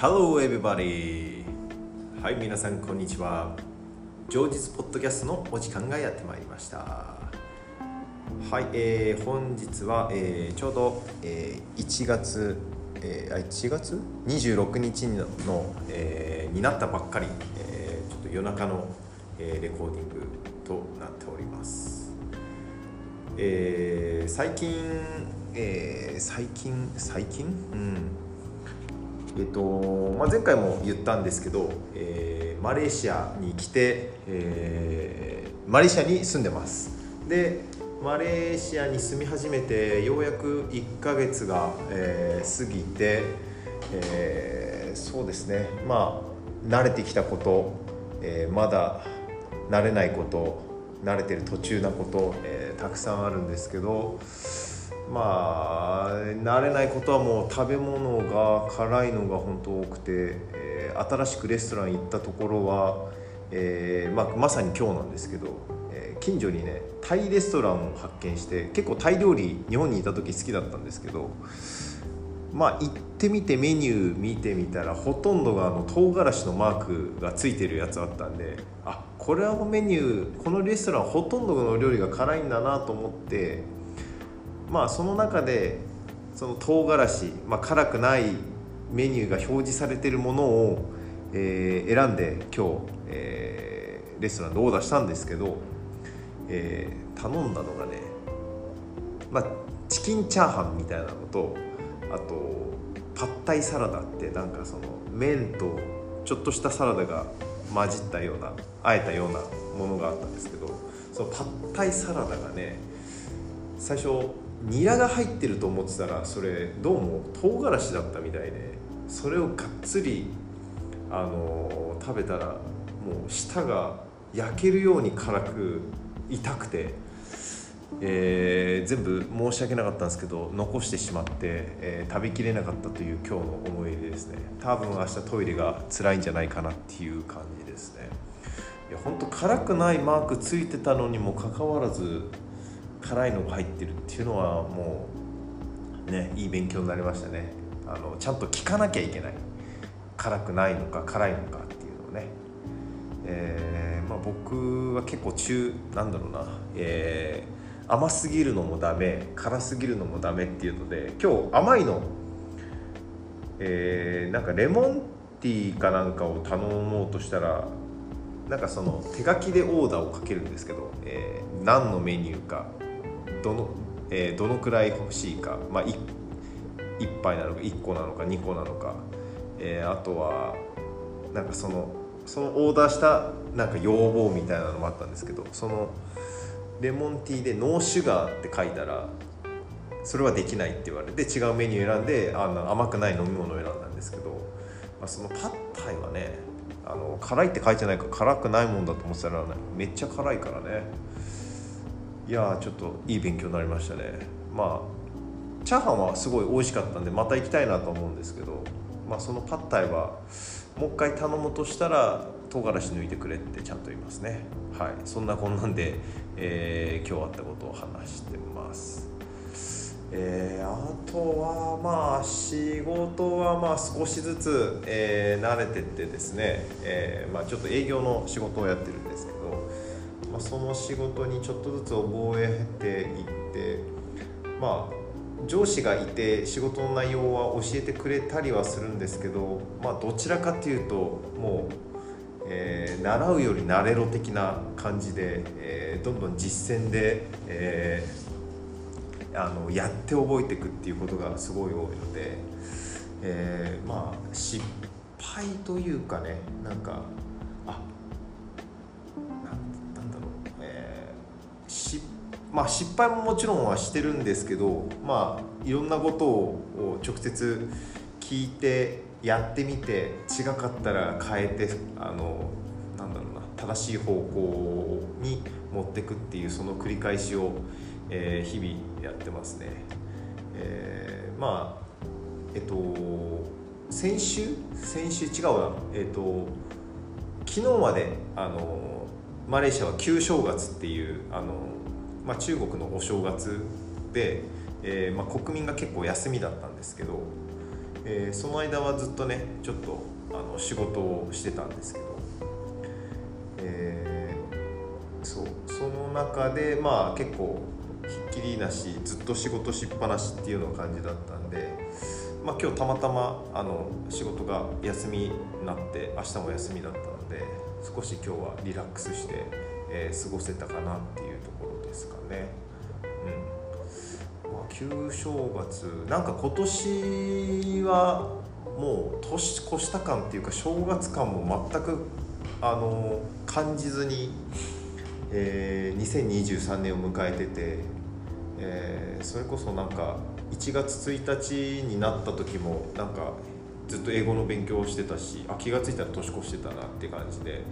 Hello everybody! はい、皆さんこんにちは。常日ポッドキャストのお時間がやってまいりました。はい、えー、本日は、えー、ちょうど、えー、1月、えー、あ1月？26日のの、えー、になったばっかり、えー、ちょっと夜中の、えー、レコーディングとなっております。えー、最近、えー、最近？最近？うんえっとまあ、前回も言ったんですけど、えーマレーシアに来て、えーマレーシアに住んでます。でマレーシアに住み始めてようやく1ヶ月が、えー過ぎて、えーそうですね。まあ慣れてきたこと、えーまだ慣れないこと慣れてる途中なこと、えーたくさんあるんですけどまあ慣れないことはもう食べ物が辛いのが本当多くて、えー新しくレストラン行ったところは、えーまあ、まさに今日なんですけど、えー近所にねタイレストランを発見して結構タイ料理日本にいた時好きだったんですけどまあ行ってみてメニュー見てみたらほとんどがあの唐辛子のマークがついてるやつあったんであこれはメニューこのレストランほとんどの料理が辛いんだなと思ってまあその中でその唐辛子、まあ、辛くないメニューが表示されてるものを、えー選んで今日、えーレストランでオーダーしたんですけど、えー頼んだのがね、まあ、チキンチャーハンみたいなのとあとパッタイサラダってなんかその麺とちょっとしたサラダが混じったようなあえたようなものがあったんですけどそのパッタイサラダがね最初ニラが入ってると思ってたらそれどうも唐辛子だったみたいでそれをがっつりあの食べたらもう舌が焼けるように辛く痛くて、えー全部申し訳なかったんですけど残してしまって、えー食べきれなかったという今日の思い出ですね。多分明日トイレが辛いんじゃないかなっていう感じですね。いや本当辛くないマークついてたのにもかかわらず辛いのが入ってるっていうのはもうねいい勉強になりましたね。あのちゃんと聞かなきゃいけない。辛くないのか辛いのかっていうのをね、えーまあ、僕は結構中なんだろうな、えー甘すぎるのもダメ辛すぎるのもダメっていうので今日甘いの。えーなんかレモンティーかなんかを頼もうとしたらなんかその手書きでオーダーをかけるんですけど、えー何のメニューか。どの,、えーどのくらい欲しいか、まあ、1, 杯なのか1個なのか2個なのか、えーあとはなんかそのそのオーダーしたなんか要望みたいなのもあったんですけどそのレモンティーでノーシュガーって書いたらそれはできないって言われて違うメニュー選んであの甘くない飲み物を選んだんですけど、まあ、そのパッタイはねあの辛いって書いてないから辛くないもんだと思ってたら、ね、めっちゃ辛いからね。いやちょっといい勉強になりましたね。まあチャーハンはすごい美味しかったんでまた行きたいなと思うんですけど、まあ、そのパッタイはもう一回頼むとしたら唐辛子抜いてくれってちゃんと言いますね。はい。そんなこんなんで、えー今日あったことを話してます。えーあとはまあ仕事はまあ少しずつ、えー慣れてってですね、えーまあ、ちょっと営業の仕事をやってるんですけど、その仕事にちょっとずつ覚えていってまあ上司がいて仕事の内容は教えてくれたりはするんですけど、まあ、どちらかというともう、えー習うより慣れろ的な感じで、えーどんどん実践で、えーあのやって覚えていくっていうことがすごい多いので、えまあ失敗というかねなんかしまあ、失敗ももちろんはしてるんですけどまあいろんなことを直接聞いてやってみて違かったら変えてあのなんだろうな正しい方向に持ってくっていうその繰り返しを、えー日々やってますね。えーまあえっと先週？先週？違うなえっと昨日まであのマレーシアは旧正月っていうあの、まあ、中国のお正月で、えーまあ、国民が結構休みだったんですけど、えー、その間はずっとねちょっとあの仕事をしてたんですけど、えー、そうその中でまあ結構ひっきりなしずっと仕事しっぱなしっていうの感じだったんで、まあ、今日たまたまあの仕事が休みになって明日も休みだったので少し今日はリラックスして、えー、過ごせたかなっていうところですかね。うんまあ、旧正月なんか今年はもう年越した感っていうか正月感も全くあの感じずに、えー、2023年を迎えてて、えー、それこそなんか1月1日になった時もなんかずっと英語の勉強をしてたしあ気が付いたら年越してたなって感じで。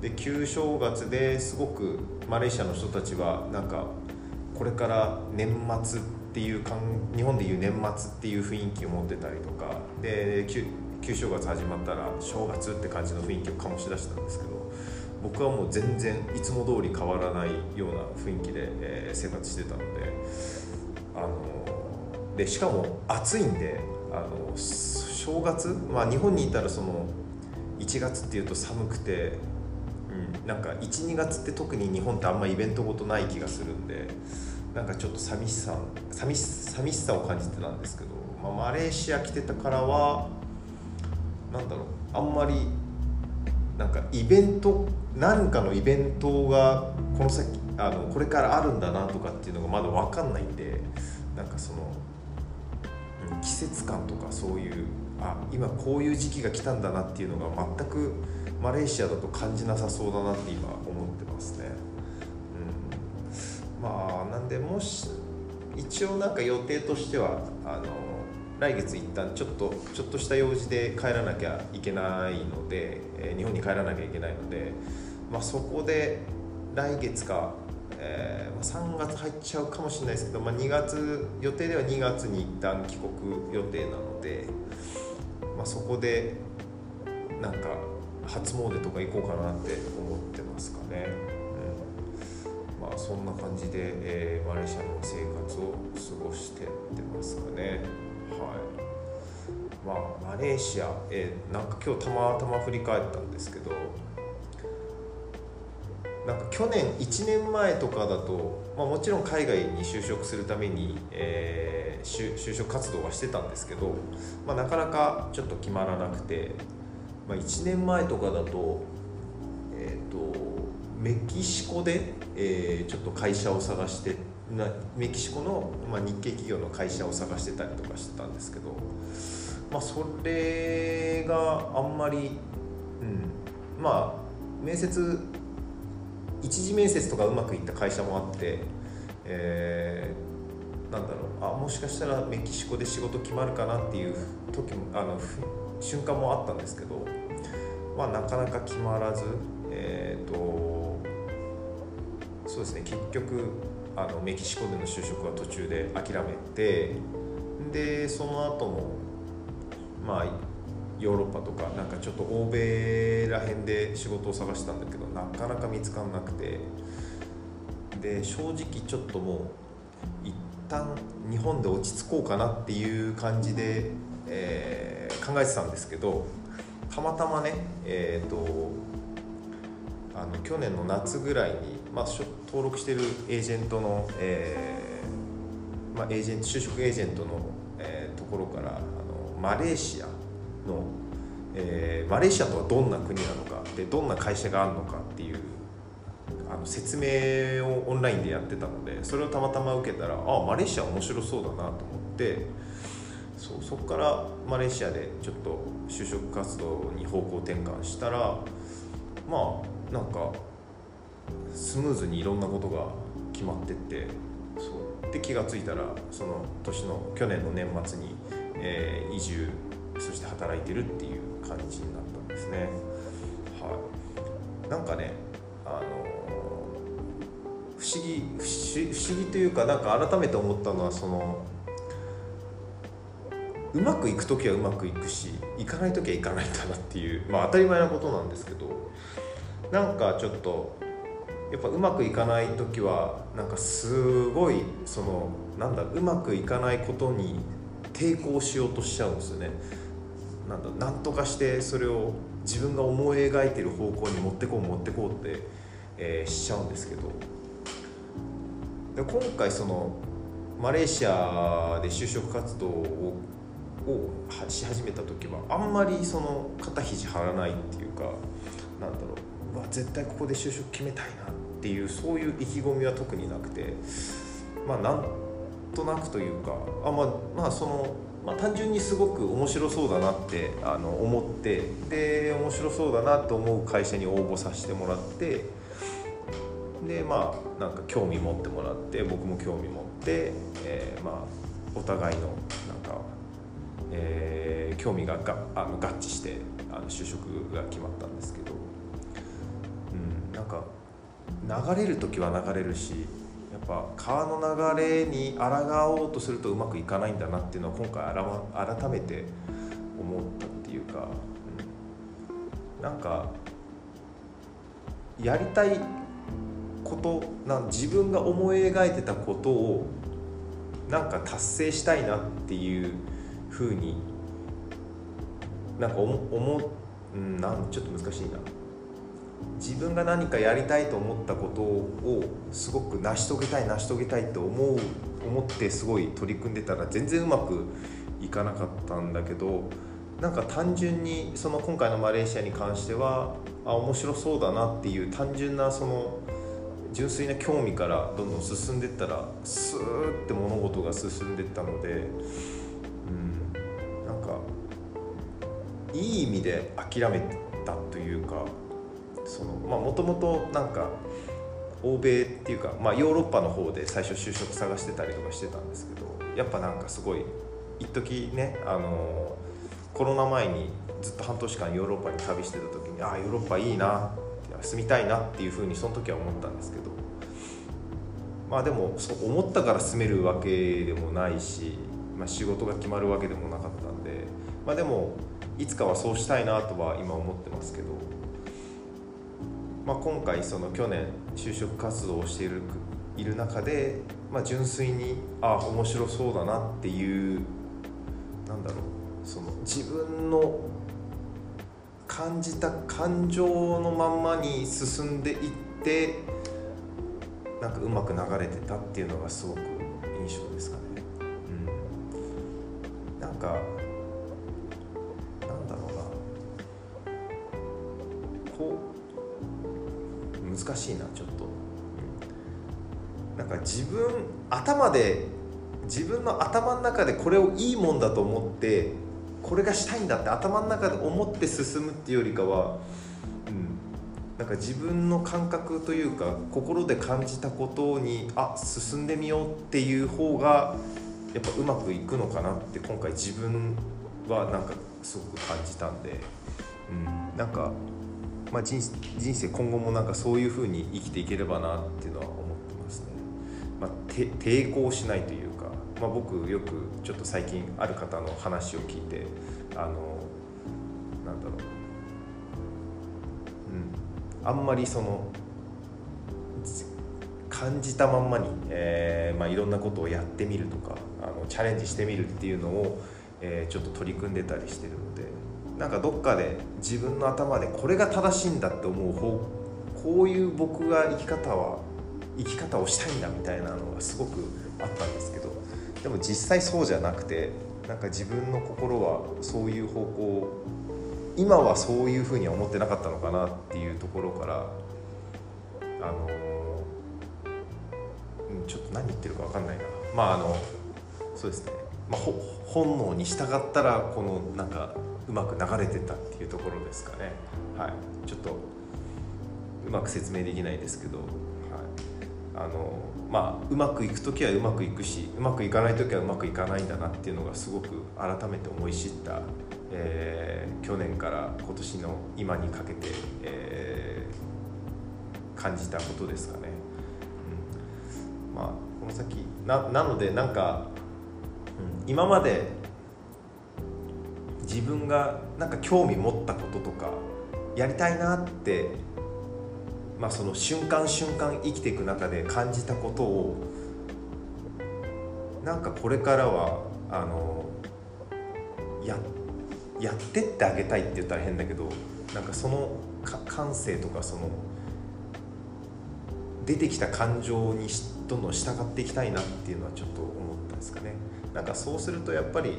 で旧正月ですごくマレーシアの人たちはなんかこれから年末っていう日本でいう年末っていう雰囲気を持ってたりとか。で旧正月始まったら正月って感じの雰囲気を醸し出したんですけど僕はもう全然いつも通り変わらないような雰囲気で、えー、生活してたのであのでしかも暑いんであの正月、まあ、日本にいたらその1月っていうと寒くて、うん、なんか12月って特に日本ってあんまイベントごとない気がするんでなんかちょっと寂しさ寂し寂しさを感じてたんですけど、まあ、マレーシア来てたからはなんだろうあんまりなんかイベント何かのイベントがこの先あのこれからあるんだなとかっていうのがまだ分かんないんでなんかその季節感とかそういうあ今こういう時期が来たんだなっていうのが全くマレーシアだと感じなさそうだなって今思ってますね。うん、まあなんでもし一応なんか予定としてはあの来月一旦ちょっとちょっとした用事で帰らなきゃいけないので、えー、日本に帰らなきゃいけないので、まあ、そこで来月か、3月入っちゃうかもしれないですけど、まあ、2月予定では2月に一旦帰国予定なので、まあ、そこでなんか初詣とか行こうかなって思ってますかね。うん、まあそんな感じで、えー、マレーシアの生活を過ごしてってますかね。はいまあ、マレーシア、えー、なんか今日たまたま振り返ったんですけどなんか去年1年前とかだと、まあ、もちろん海外に就職するために、えー、就職活動はしてたんですけど、まあ、なかなかちょっと決まらなくて、まあ、1年前とかだと,、えーと、メキシコで、えー、ちょっと会社を探してなメキシコの、まあ、日系企業の会社を探してたりとかしてたんですけど。まあ、それがあんまり、うん、まあ面接一次面接とかうまくいった会社もあって、えー、なんだろうあもしかしたらメキシコで仕事決まるかなっていう時もあの瞬間もあったんですけど、まあ、なかなか決まらず、えーと、そうですね結局あのメキシコでの就職は途中で諦めてでその後もまあヨーロッパとかなんかちょっと欧米らへんで仕事を探したんだけどなかなか見つかんなくて。で正直ちょっともう一旦日本で落ち着こうかなっていう感じで、えー、考えてたんですけどたまたまねえっ、ー、とあの去年の夏ぐらいに、まあ、登録してるエージェントの、えーまあ、エージェント就職エージェントの、えー、ところからあのマレーシアの、えー、マレーシアとはどんな国なのかでどんな会社があるのかっていうあの説明をオンラインでやってたのでそれをたまたま受けたらあマレーシア面白そうだなと思ってそうそこからマレーシアでちょっと就職活動に方向転換したらまあなんかスムーズにいろんなことが決まってってそう。で気が付いたらその年の去年の年末にえー、移住そして働いてるっていう感じになったんですね。はい、なんかねあの不思議不思議というかなんか改めて思ったのはそのうまくいく時はうまくいくしいかない時はいかないんだなっていうまあ当たり前なことなんですけどなんかちょっとやっぱうまくいかない時はなんかすごいそのなんだうまくいかないことに抵抗しようとしちゃうんですよねなんだなんとかしてそれを自分が思い描いてる方向に持ってこう持ってこうって、えー、しちゃうんですけど。で今回そのマレーシアで就職活動ををし始めた時はあんまりその肩肘張らないっていうかなんだろうわ絶対ここで就職決めたいなっていうそういう意気込みは特になくて。まあなんとなくというかあまあまあそのまあ、単純にすごく面白そうだなってあの思ってで面白そうだなと思う会社に応募させてもらってでまあなんか興味持ってもらって僕も興味持って、えー、まあお互いのなんか、えー、興味ががあの合致してあの就職が決まったんですけど、うん、なんか流れる時は流れるしやっぱ川の流れに抗おうとするとうまくいかないんだなっていうのは今回改めて思ったっていうか、うん、なんかやりたいことな自分が思い描いてたことをなんか達成したいなっていうふうになんか思思うんなんちょっと難しいな。自分が何かやりたいと思ったことをすごく成し遂げたい成し遂げたいと思う思ってすごい取り組んでたら全然うまくいかなかったんだけどなんか単純にその今回のマレーシアに関してはあ面白そうだなっていう単純なその純粋な興味からどんどん進んでったらスーって物事が進んでったのでうんなんかいい意味で諦めたというかもともとなんか欧米っていうか、まあ、ヨーロッパの方で最初就職探してたりとかしてたんですけどやっぱなんかすごい一時ねあのコロナ前にずっと半年間ヨーロッパに旅してた時にああヨーロッパいいな住みたいなっていうふうにその時は思ったんですけどまあでもそう思ったから住めるわけでもないし、まあ、仕事が決まるわけでもなかったんでまあでもいつかはそうしたいなとは今思ってますけどまあ、今回その去年就職活動をしているいる中で、まあ、純粋にああ面白そうだなっていうなんだろうその自分の感じた感情のまんまに進んでいってなんかうまく流れてたっていうのがすごく印象ですかね。うん、なんか難しいなちょっと、うん。なんか自分頭で自分の頭の中でこれをいいもんだと思ってこれがしたいんだって頭の中で思って進むっていうよりかは、うん、なんか自分の感覚というか心で感じたことにあ進んでみようっていう方がやっぱうまくいくのかなって今回自分はなんかすごく感じたんで、うん、なんかまあ、人人生今後もなんかそういうふうに生きていければなっていうのは思ってますね。まあ、抵抗しないというか、まあ、僕よくちょっと最近ある方の話を聞いてあのなんだろう、うん、あんまりその感じたまんまに、えーまあ、いろんなことをやってみるとかあのチャレンジしてみるっていうのを、えー、ちょっと取り組んでたりしてるのでなんかどっかで自分の頭でこれが正しいんだって思う方こういう僕が生き方は生き方をしたいんだみたいなのがすごくあったんですけどでも実際そうじゃなくてなんか自分の心はそういう方向今はそういうふうには思ってなかったのかなっていうところからあのちょっと何言ってるか分かんないな。まああのそうですね、まあ、本能に従ったらこのなんかうまく流れてたっていうところですかね。はい。ちょっとうまく説明できないですけど、はい、あのまあうまくいく時はうまくいくしうまくいかない時はうまくいかないんだなっていうのがすごく改めて思い知った、えー、去年から今年の今にかけて、えー、感じたことですかね。うん、まあこの先ななのでなんか、うん、今まで自分がなんか興味持ったこととかやりたいなって、まあ、その瞬間瞬間生きていく中で感じたことをなんかこれからはあのややってってあげたいって言ったら変だけどなんかその感性とかその出てきた感情にどんどん従っていきたいなっていうのはちょっと思ったんですかね。なんかそうするとやっぱり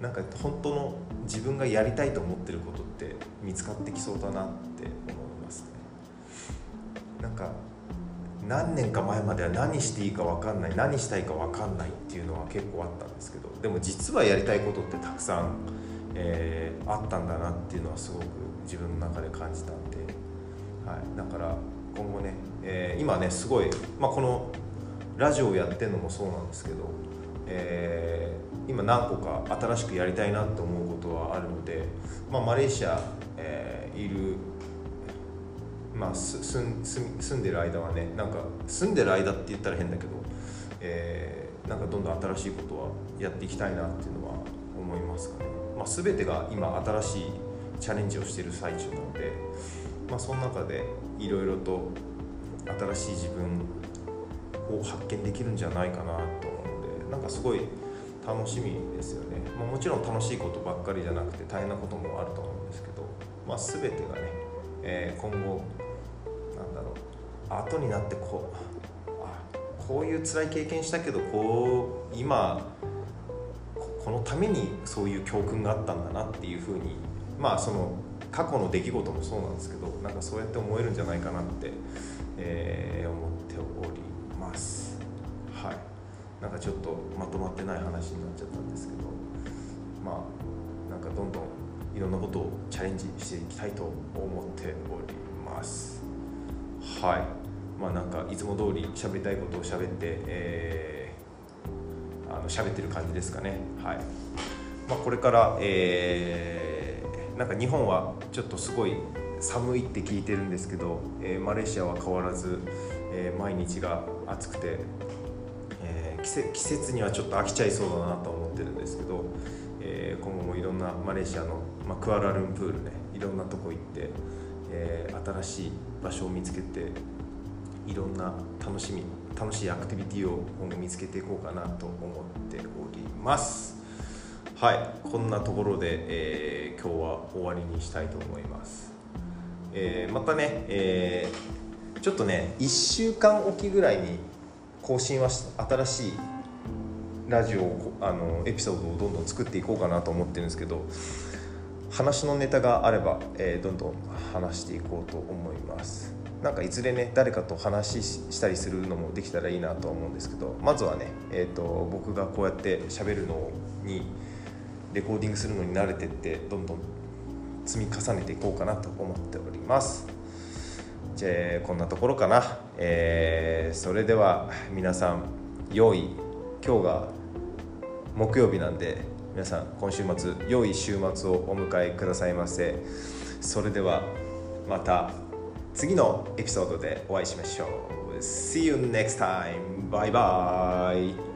なんか本当の自分がやりたいと思ってることって見つかってきそうだなって思いますね。なんか何年か前までは何していいか分かんない何したいか分かんないっていうのは結構あったんですけどでも実はやりたいことってたくさん、えー、あったんだなっていうのはすごく自分の中で感じたんで、はい、だから今後ね、えー、今ねすごい、まあ、このラジオをやってるのもそうなんですけど、えー、今何個か新しくやりたいなと思うことはあるので、まあ、マレーシア、えー、いるまあ、す住んでる間はねなんか住んでる間って言ったら変だけど、えー、なんかどんどん新しいことはやっていきたいなっていうのは思いますかね、まあ、全てが今新しいチャレンジをしている最中なので、まあ、その中でいろいろと新しい自分を発見できるんじゃないかなとなんかすごい楽しみですよね、まあ、もちろん楽しいことばっかりじゃなくて大変なこともあると思うんですけど、まあ、全てがね、えー、今後なんだろう後になってこうあこういう辛い経験したけどこう今このためにそういう教訓があったんだなっていうふうにまあその過去の出来事もそうなんですけどなんかそうやって思えるんじゃないかなって、えー、思っておりなんかちょっとまとまってない話になっちゃったんですけどまあなんかどんどんいろんなことをチャレンジしていきたいと思っております。はい。まあなんかいつも通り喋りたいことを喋って、えー、あの喋ってる感じですかね。はい、まあ、これから、えー、なんか日本はちょっとすごい寒いって聞いてるんですけど、えー、マレーシアは変わらず、えー、毎日が暑くて、季節にはちょっと飽きちゃいそうだなと思ってるんですけど、えー、今後もいろんなマレーシアの、まあ、クアラルンプールねいろんなとこ行って、えー、新しい場所を見つけていろんな楽しみ楽しいアクティビティを今後見つけていこうかなと思っております。はいこんなところで、えー、今日は終わりにしたいと思います、えー、またね、えー、ちょっとね1週間おきぐらいに更新は新しいラジオをあのエピソードをどんどん作っていこうかなと思ってるんですけど話のネタがあれば、えー、どんどん話していこうと思います。なんかいずれね誰かと話したりするのもできたらいいなと思うんですけどまずはね、えーと、僕がこうやって喋るのにレコーディングするのに慣れてってどんどん積み重ねていこうかなと思っております。じゃあこんなところかな、えー、それでは皆さん良い今日が木曜日なんで皆さん今週末良い週末をお迎えくださいませそれではまた次のエピソードでお会いしましょう See you next time. Bye bye.